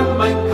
on my